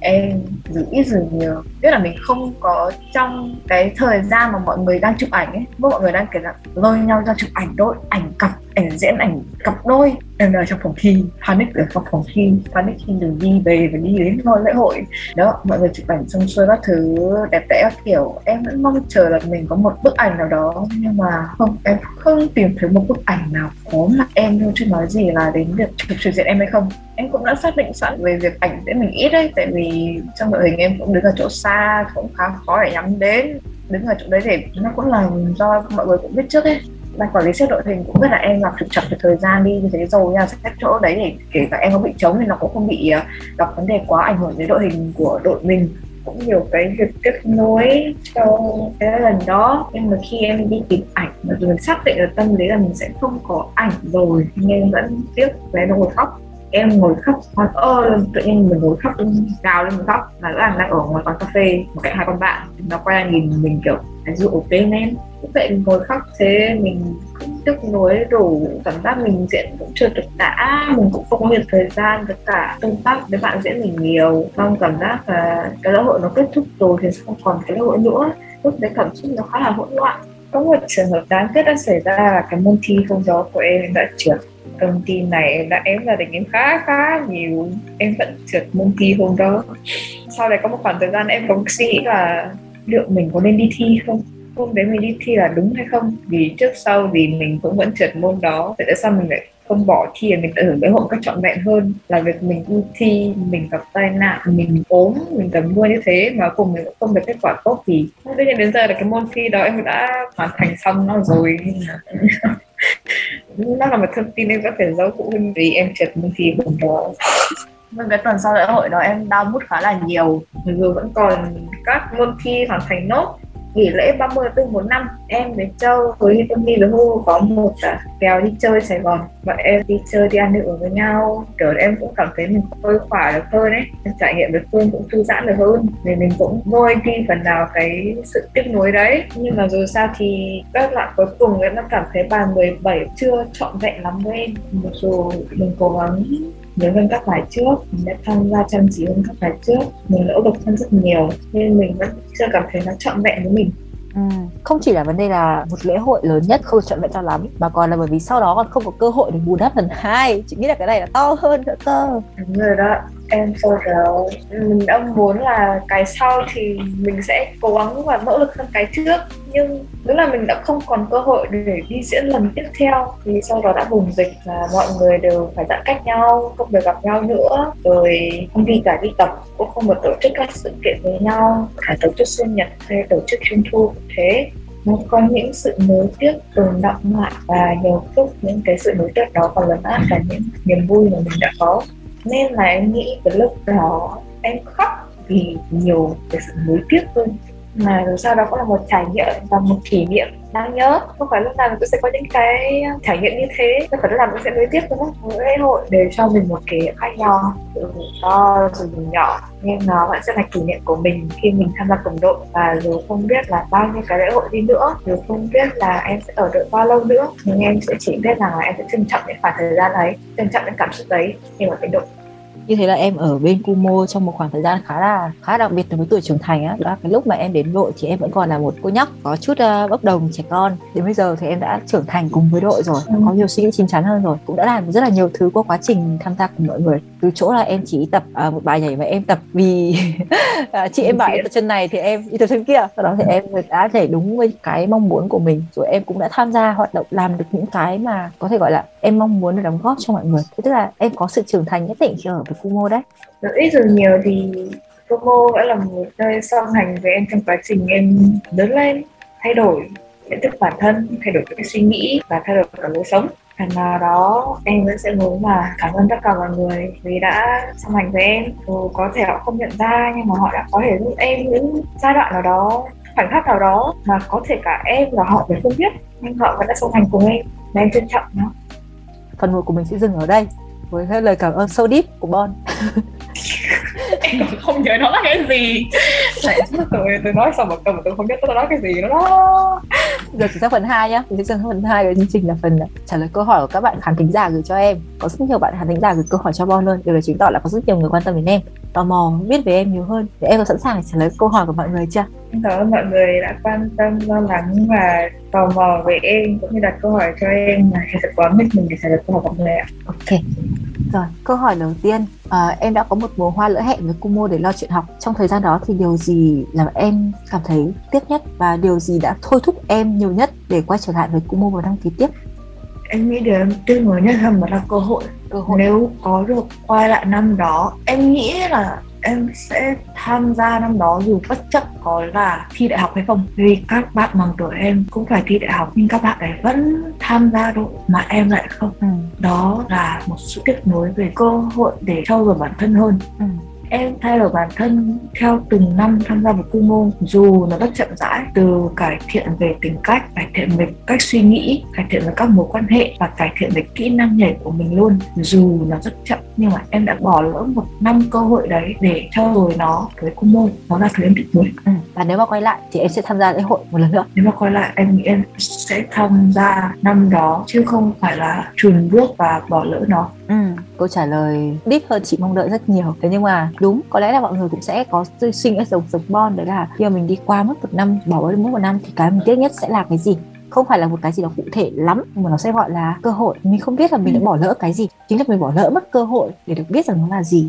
em giữ ít giữ nhiều. Biết là mình không có trong cái thời gian mà mọi người đang chụp ảnh ấy. Mọi người đang kiểu là lôi nhau ra chụp ảnh đội ảnh cặp ảnh diễn ảnh cặp đôi, em ở trong phòng thi panic ở trong phòng thi. Panic khi đường đi về và đi đến ngôi lễ hội. Đó, mọi người chụp ảnh xong xuôi các thứ, đẹp đẽ các kiểu. Em vẫn mong chờ là mình có một bức ảnh nào đó, nhưng mà không, em không tìm thấy một bức ảnh nào có mặt em luôn chứ nói gì là đến việc chụp trực diện em hay không. Em cũng đã xác định sẵn về việc ảnh sẽ mình ít đấy, tại vì trong đội hình em cũng đứng ở chỗ xa, cũng khá khó để nhắm đến. Đứng ở chỗ đấy thì nó cũng là do mọi người cũng biết trước ấy ban quản lý xếp đội hình cũng biết là em gặp trục trặc về thời gian đi như thế rồi nha xếp chỗ đấy để kể cả em có bị trống thì nó cũng không bị ờ, gặp vấn đề quá ảnh hưởng đến đội hình của đội mình. Cũng nhiều cái việc kết nối cho cái lần đó, nhưng mà khi em đi tìm ảnh mà mình xác định được tâm lý là mình sẽ không có ảnh rồi, nên vẫn tiếc về nó ngồi khóc. Em ngồi khóc con ơ tự nhiên mình ngồi khóc, gào lên mình khóc là là đang ở ngoài quán cà phê, một cạnh hai con bạn, nó quay nhìn mình, kiểu ví dụ ok em cũng vậy, mình ngồi khóc thế, mình cũng tiếc nuối, đủ cảm giác mình diễn cũng chưa được đã mình cũng không có nhiều thời gian với cả tương tác với bạn diễn mình nhiều. Xong cảm giác là cái lễ hội nó kết thúc rồi thì không còn cái lễ hội nữa. Lúc đấy cảm xúc nó khá là hỗn loạn. Có một trường hợp đáng tiếc đã xảy ra là cái môn thi không gió của em đã trượt. Thông tin này đã em gia đình em khá khá nhiều. Em vẫn trượt môn thi hôm đó sau này có một khoảng thời gian em cũng suy nghĩ là liệu mình có nên đi thi không? Hôm đấy mình đi thi là đúng hay không? Vì trước sau thì mình cũng vẫn trượt môn đó. Vậy tại sao mình lại không bỏ thi mình tận hưởng lễ hội một cách trọn vẹn hơn? Là việc mình đi thi, mình gặp tai nạn, mình ốm, mình cầm mưa như thế mà cùng mình cũng không được kết quả tốt thì tuy nhiên đến giờ là cái môn thi đó em đã hoàn thành xong nó rồi. Nó là một thông tin em có thể giấu phụ huynh vì em trượt môn thi hôm đó với cái tuần sau lễ hội đó em đau mút khá là nhiều. Dù vẫn còn các môn thi hoàn thành nốt. Nghỉ lễ 30 tháng 4 năm em với Châu với Tommy với Hu có một à, kèo đi chơi Sài Gòn. Bọn em đi chơi đi ăn uống với nhau. Kiểu em cũng cảm thấy mình hơi khỏe được hơn ấy. Em trải nghiệm được hơn cũng thư giãn được hơn. Nên mình cũng vơi đi phần nào cái sự tiếc nuối đấy. Nhưng mà dù sao thì các bạn cuối cùng em đã cảm thấy bài 17 chưa trọn vẹn lắm với em. Mặc dù mình cố gắng nhiều hơn các bài trước mình đã tham gia chăm chỉ hơn các bài trước. Mình nỗ lực hơn rất nhiều nên mình vẫn chưa cảm thấy nó trọn vẹn với mình. Ừ. Không chỉ là vấn đề là một lễ hội lớn nhất không trọn vẹn cho lắm mà còn là bởi vì sau đó còn không có cơ hội để bù đắp lần hai. Chị nghĩ là cái này là to hơn nữa cơ. Đúng rồi đó em sau đó mình đã muốn là cái sau thì mình sẽ cố gắng và nỗ lực hơn cái trước. Nhưng nếu là mình đã không còn cơ hội để đi diễn lần tiếp theo, thì sau đó đã bùng dịch và mọi người đều phải giãn cách nhau, không được gặp nhau nữa. Rồi không đi cả đi tập, cũng không được tổ chức các sự kiện với nhau. Cả tổ chức sinh nhật hay tổ chức trung thu cũng thế. Nó có những sự nối tiếc tồn động lại và nhiều lúc những cái sự nối tiếc đó còn lấn át cả những niềm vui mà mình đã có nên là em nghĩ cái lúc đó em khóc vì nhiều cái sự nuối tiếc hơn mà dù sao đó cũng là một trải nghiệm và một kỷ niệm đáng nhớ. Không phải lúc nào mình cũng sẽ có những cái trải nghiệm như thế. Không phải lúc nào mình sẽ nối tiếp, đúng không? Mỗi lễ hội đều cho mình một kỷ niệm khác nhau. Từ to từ nhỏ, nhưng nó vẫn sẽ là kỷ niệm của mình khi mình tham gia cùng đội. Và dù không biết là bao nhiêu cái lễ hội đi nữa, dù không biết là em sẽ ở đội bao lâu nữa, nhưng em sẽ chỉ biết rằng là em sẽ trân trọng những khoảng thời gian ấy, trân trọng những cảm xúc đấy khi mà cái đội như thế là em ở bên Kumo trong một khoảng thời gian khá là khá đặc biệt đối với tuổi trưởng thành á. Đó cái lúc mà em đến đội thì em vẫn còn là một cô nhóc có chút uh, bốc đồng trẻ con. Đến bây giờ thì em đã trưởng thành cùng với đội rồi ừ. có nhiều suy nghĩ chín chắn hơn rồi. Cũng đã làm rất là nhiều thứ qua quá trình tham gia cùng mọi người. Từ chỗ là em chỉ tập uh, một bài nhảy mà em tập vì uh, chị em bảo em tập chân này thì em đi tập chân kia. Sau đó thì em đã nhảy đúng với cái mong muốn của mình. Rồi em cũng đã tham gia hoạt động làm được những cái mà có thể gọi là em mong muốn được đóng góp cho mọi người. Thế tức là em có sự trưởng thành nhất định khi ở với Kumo đấy. Được ít rồi nhiều thì Kumo đã là một nơi song hành với em trong quá trình em lớn lên thay đổi nhận thức bản thân thay đổi cái suy nghĩ và thay đổi cả lối sống. Phần nào đó em vẫn sẽ muốn là cảm ơn tất cả mọi người vì đã song hành với em. Dù có thể họ không nhận ra nhưng mà họ đã có thể giúp em những giai đoạn nào đó khoảnh khắc nào đó mà có thể cả em và họ đều không biết nhưng họ vẫn đã song hành cùng em. Và em trân trọng nó. Phần một của mình sẽ dừng ở đây với cái lời cảm ơn sâu deep của Bon. Em còn không nhớ nó là cái gì. Tại tôi tôi nói xong một câu mà tôi không biết tôi nói cái gì nữa đó. Giờ chuyển sang phần 2 nhá. Chuyển sang phần 2 của chương trình là phần trả lời câu hỏi của các bạn khán thính giả gửi cho em. Có rất nhiều bạn khán thính giả gửi câu hỏi cho Bon luôn. Điều này chứng tỏ là có rất nhiều người quan tâm đến em tò mò biết về em nhiều hơn. Thì em có sẵn sàng để trả lời câu hỏi của mọi người chưa? Cảm ơn mọi người đã quan tâm lo lắng và tò mò về em cũng như đặt câu hỏi cho em mà thật quá mệt mình để trả lời câu hỏi của mọi người ạ. Ok. Rồi câu hỏi đầu tiên. À, em đã có một mùa hoa lỡ hẹn với Kumo để lo chuyện học. Trong thời gian đó thì điều gì làm em cảm thấy tiếc nhất và điều gì đã thôi thúc em nhiều nhất để quay trở lại với Kumo và đăng ký tiếp em nghĩ điều em tiếc nuối nhất là là cơ hội. Cơ hội. Nếu có được quay lại năm đó em nghĩ là em sẽ tham gia năm đó dù bất chấp có là thi đại học hay không. Vì các bạn bằng tuổi em cũng phải thi đại học nhưng các bạn ấy vẫn tham gia đội mà em lại không. Ừ. đó là một sự tiếc nuối về cơ hội để trau dồi bản thân hơn. Ừ em thay đổi bản thân theo từng năm tham gia vào Kumo dù nó rất chậm rãi từ cải thiện về tính cách cải thiện về cách suy nghĩ cải thiện về các mối quan hệ và cải thiện về kỹ năng nhảy của mình luôn. Dù nó rất chậm nhưng mà em đã bỏ lỡ một năm cơ hội đấy để trao dồi nó với Kumo đó là thứ em thích nuối ừ. và nếu mà quay lại thì em sẽ tham gia lễ hội một lần nữa. Nếu mà quay lại em nghĩ em sẽ tham gia năm đó chứ không phải là chùn bước và bỏ lỡ nó. Ừ câu trả lời deep hơn chị mong đợi rất nhiều. Thế nhưng mà đúng có lẽ là mọi người cũng sẽ có suy nghĩ giống giống bon đấy là khi mà mình đi qua mất một năm bỏ mất một năm thì cái mình tiếc nhất sẽ là cái gì? Không phải là một cái gì đó cụ thể lắm mà nó sẽ gọi là cơ hội. Mình không biết là mình đã bỏ lỡ cái gì. Chính là mình bỏ lỡ mất cơ hội để được biết rằng nó là gì.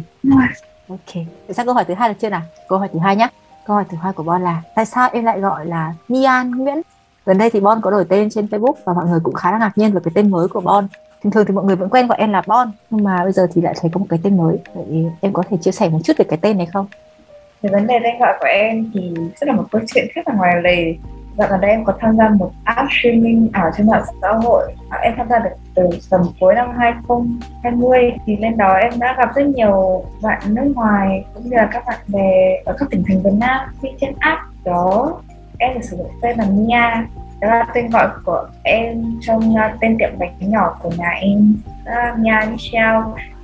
Ok để sang câu hỏi thứ hai được chưa nào? Câu hỏi thứ hai nhé câu hỏi thứ hai của bon là tại sao em lại gọi là Mian Nguyễn? Gần đây thì Bon có đổi tên trên Facebook và mọi người cũng khá là ngạc nhiên về cái tên mới của Bon thường thường thì mọi người vẫn quen gọi em là Bon, nhưng mà bây giờ thì lại thấy có một cái tên mới. Vậy em có thể chia sẻ một chút về cái tên này không? Về vấn đề tên gọi của em thì rất là một câu chuyện rất là ngoài lề. Dạo gần đây em có tham gia một app streaming ở trên mạng xã hội. À, em tham gia được từ tầm cuối năm 2020 thì lên đó em đã gặp rất nhiều bạn nước ngoài cũng như là các bạn bè ở các tỉnh thành Việt Nam. Khi trên app đó, em được sử dụng tên là Mia đó là tên gọi của em trong uh, tên tiệm bánh nhỏ của nhà em. Uh, Nha Michelle.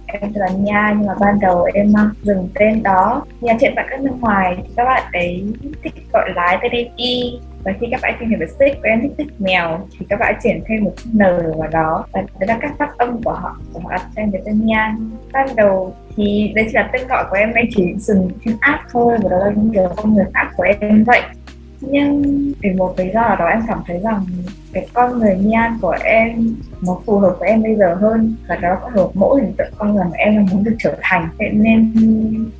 Em tên là Nha nhưng mà ban đầu em uh, dừng tên đó. Nhà trên bạn các nước ngoài thì các bạn ấy thích gọi lái tên y và khi các bạn tìm hiểu về stick và em thích thích mèo thì các bạn chuyển thêm một chữ n vào đó. Và đấy là các phát âm của họ của họ đặt tên với tên Nha. Ban đầu thì đây chỉ là tên gọi của em em chỉ dừng trên app thôi và đó là những điều con người khác của em vậy nhưng vì một lý do là đó em cảm thấy rằng cái con người Nhan của em nó phù hợp với em bây giờ hơn và đó phù hợp mỗi hình tượng con người mà em muốn được trở thành. Thế nên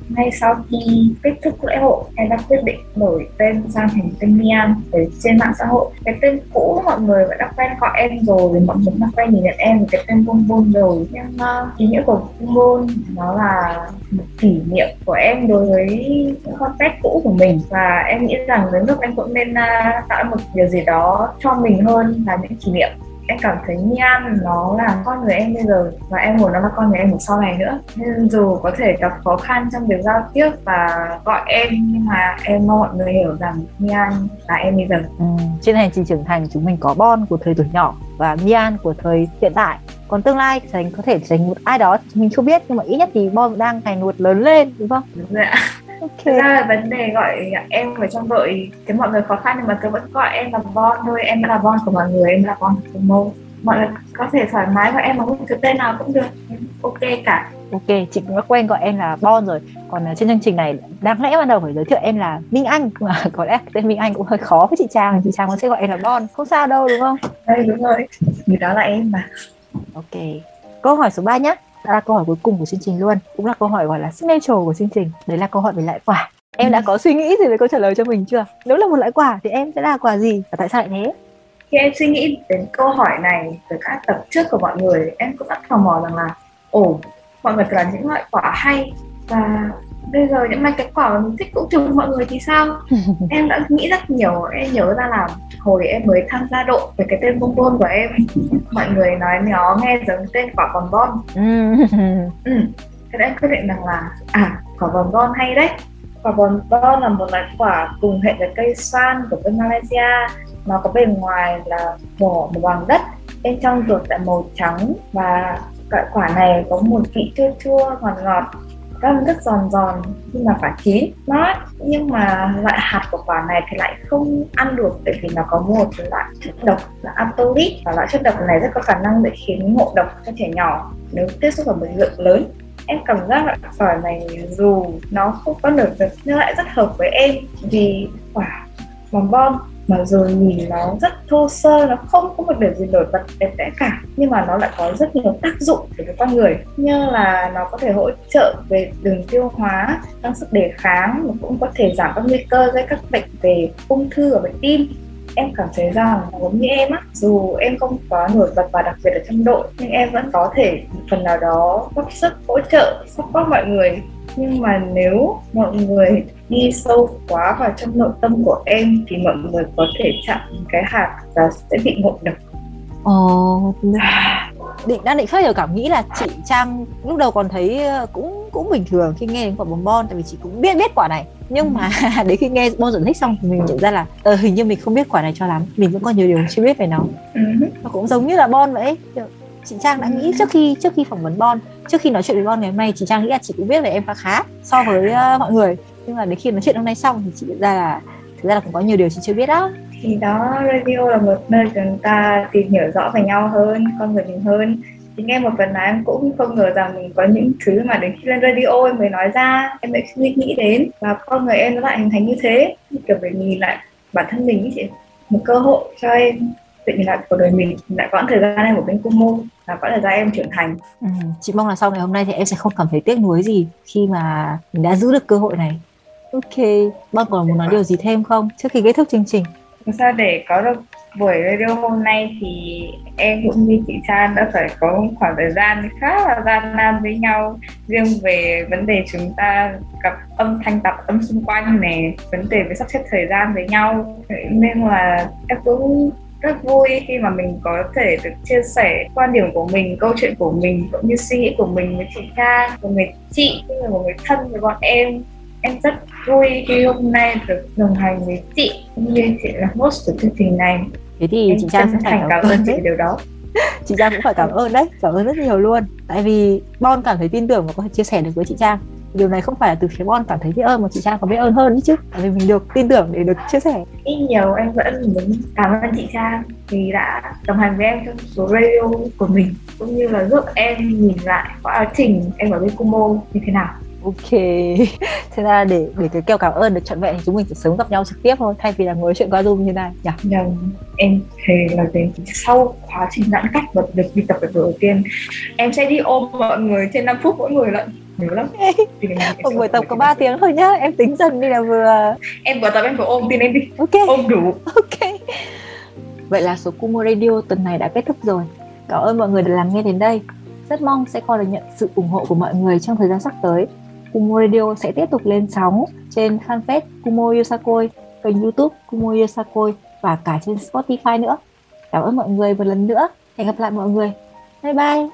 ngay sau khi kết thúc lễ hội em đã quyết định đổi tên sang thành tên Nhan ở trên mạng xã hội. Cái tên cũ mọi người vẫn đã quen gọi em rồi mọi người đã quen nhìn nhận em với cái tên Bôn Bôn rồi. Nhưng uh, ý nghĩa của Bôn Bôn nó là một kỷ niệm của em đối với con pet cũ của mình. Và em nghĩ rằng đến lúc em cũng nên uh, tạo một điều gì đó cho mình hơn hơn là những kỷ niệm em cảm thấy Nhan nó là con người em bây giờ và em muốn nó là con người em ở sau này nữa nên dù có thể gặp khó khăn trong việc giao tiếp và gọi em nhưng mà em mong mọi người hiểu rằng Nhan là em bây giờ ừ. trên hành trình trưởng thành chúng mình có Bon của thời tuổi nhỏ và Mian của thời hiện tại còn tương lai thành có thể thành một ai đó mình không biết nhưng mà ít nhất thì Bon đang ngày một lớn lên đúng không? Đúng rồi ạ okay. ra là vấn đề gọi em ở trong đội cái mọi người khó khăn nhưng mà tôi vẫn gọi em là Bon thôi em là Bon của mọi người em là Bon của Mo. Mọi người có thể thoải mái gọi em bằng một cái tên nào cũng được ok cả. Ok chị cũng đã quen gọi em là Bon rồi. Còn uh, trên chương trình này đáng lẽ ban đầu phải giới thiệu em là Minh Anh mà có lẽ tên Minh Anh cũng hơi khó với chị Trang. Chị Trang sẽ gọi em là Bon không sao đâu đúng không? Đây đúng rồi. Người đó là em mà. Ok. Câu hỏi số 3 nhé đã là câu hỏi cuối cùng của chương trình luôn. Cũng là câu hỏi gọi là signature của chương trình. Đấy là câu hỏi về lại quả. Em đã có suy nghĩ gì về câu trả lời cho mình chưa? Nếu là một loại quả thì em sẽ là quả gì và tại sao lại thế? Khi em suy nghĩ đến câu hỏi này từ các tập trước của mọi người, em cũng rất tò mò rằng là, ồ, mọi người là những loại quả hay và bây giờ những mấy cái quả mà mình thích cũng chụp mọi người thì sao? Em đã nghĩ rất nhiều em nhớ ra là hồi em mới tham gia đội về cái tên bông bôn của em. Mọi người nói nó nghe giống tên quả vòng bon ừ. thế em quyết định rằng là à quả vòng bon hay đấy. Quả vòng bon là một loại quả cùng hệ với cây xoan của bên Malaysia nó có bề ngoài là vỏ vàng đất. Bên trong ruột lại màu trắng và loại quả này có một vị chua chua ngọt ngọt các rất giòn giòn khi mà quả chín nó nhưng mà loại hạt của quả này thì lại không ăn được, bởi vì nó có một loại chất độc là atolit và loại chất độc này rất có khả năng để khiến ngộ độc cho trẻ nhỏ nếu tiếp xúc ở một lượng lớn. Em cảm giác là quả này dù nó không có nở được nhưng lại rất hợp với em vì quả bom bom mà rồi nhìn nó rất thô sơ, nó không có một điều gì nổi bật đẹp đẽ cả. Nhưng mà nó lại có rất nhiều tác dụng đối với con người. Như là nó có thể hỗ trợ về đường tiêu hóa, tăng sức đề kháng và cũng có thể giảm các nguy cơ gây các bệnh về ung thư và bệnh tim. Em cảm thấy rằng giống như em á. Dù em không quá nổi bật và đặc biệt ở trong đội, nhưng em vẫn có thể một phần nào đó góp sức, hỗ trợ, support mọi người. Nhưng mà nếu mọi người đi sâu quá vào trong nội tâm của em thì mọi người có thể chặn cái hạt và sẽ bị ngộ độc. Ồ, định đang định khác hiểu cảm nghĩ là chị Trang lúc đầu còn thấy ờ, cũng cũng bình thường khi nghe đến quả bóng bon tại vì chị cũng biết biết quả này. Nhưng mà đến khi nghe bon giải thích xong thì mình nhận ra là ờ, hình như mình không biết quả này cho lắm. Mình vẫn còn nhiều điều chưa biết về nó. Ừ. nó cũng giống như là bon vậy chị Trang đã nghĩ trước khi trước khi phỏng vấn bon trước khi nói chuyện với bon ngày hôm nay chị Trang nghĩ là chị cũng biết về em khá khá so với uh, mọi người nhưng mà đến khi nói chuyện hôm nay xong thì chị nhận ra là thực ra là cũng có nhiều điều chị chưa biết đó thì đó radio là một nơi chúng ta tìm hiểu rõ về nhau hơn con người mình hơn. Thì nghe một phần là em cũng không ngờ rằng mình có những thứ mà đến khi lên radio em mới nói ra em mới suy nghĩ đến. Và con người em nó lại hình thành như thế. Kiểu phải nhìn lại bản thân mình ý chị một cơ hội cho em. Tự nhìn lại cuộc đời mình lại quãng thời gian em ở bên Kumo là quãng thời gian em trưởng thành. Ừ, chị mong là sau ngày hôm nay thì em sẽ không cảm thấy tiếc nuối gì khi mà mình đã giữ được cơ hội này ok. Bon còn muốn nói điều gì thêm không? Trước khi kết thúc chương trình. Thực ra để có được buổi radio hôm nay thì em cũng như chị Trang đã phải có một khoảng thời gian khá là gian nan với nhau riêng về vấn đề chúng ta gặp âm thanh tập âm xung quanh này vấn đề về sắp xếp thời gian với nhau. Nên là em cũng rất vui khi mà mình có thể được chia sẻ quan điểm của mình câu chuyện của mình cũng như suy nghĩ của mình với chị Trang, một người chị của một người thân với bọn em em rất vui khi hôm nay được đồng hành với chị cũng như chị là host của chương trình này. Thế thì em chị Trang cũng phải thành cảm ơn chị điều đó. Chị Trang cũng phải cảm ơn đấy cảm ơn rất nhiều luôn. Tại vì Bon cảm thấy tin tưởng và có thể chia sẻ được với chị Trang. Điều này không phải là từ phía Bon cảm thấy biết ơn mà chị Trang còn biết ơn hơn đấy chứ. Tại vì mình được tin tưởng để được chia sẻ. Ít nhiều em vẫn muốn cảm ơn chị Trang vì đã đồng hành với em trong số radio của mình cũng như là giúp em nhìn lại quá trình em ở bên Kumo như thế nào ok. Thế ra để để cái kêu cảm ơn được trọn vẹn thì chúng mình sẽ sớm gặp nhau trực tiếp thôi thay vì là ngồi chuyện qua zoom như này. Nhỉ nhưng em thề là đến sau quá trình giãn cách và được đi tập được đầu tiên em sẽ đi ôm mọi người trên 5 phút mỗi người lận. Nhớ lắm. Một buổi tập có 3 tiếng thôi nhá em tính dần đi là vừa. Em vừa tập em vừa ôm tin em đi. Ok. Ôm đủ. Ok. Vậy là số Kumo Radio tuần này đã kết thúc rồi. Cảm ơn mọi người đã lắng nghe đến đây. Rất mong sẽ còn được nhận sự ủng hộ của mọi người trong thời gian sắp tới Kumo Radio sẽ tiếp tục lên sóng trên fanpage Kumo Yosakoi, kênh youtube Kumo Yosakoi và cả trên Spotify nữa. Cảm ơn mọi người một lần nữa. Hẹn gặp lại mọi người. Bye bye.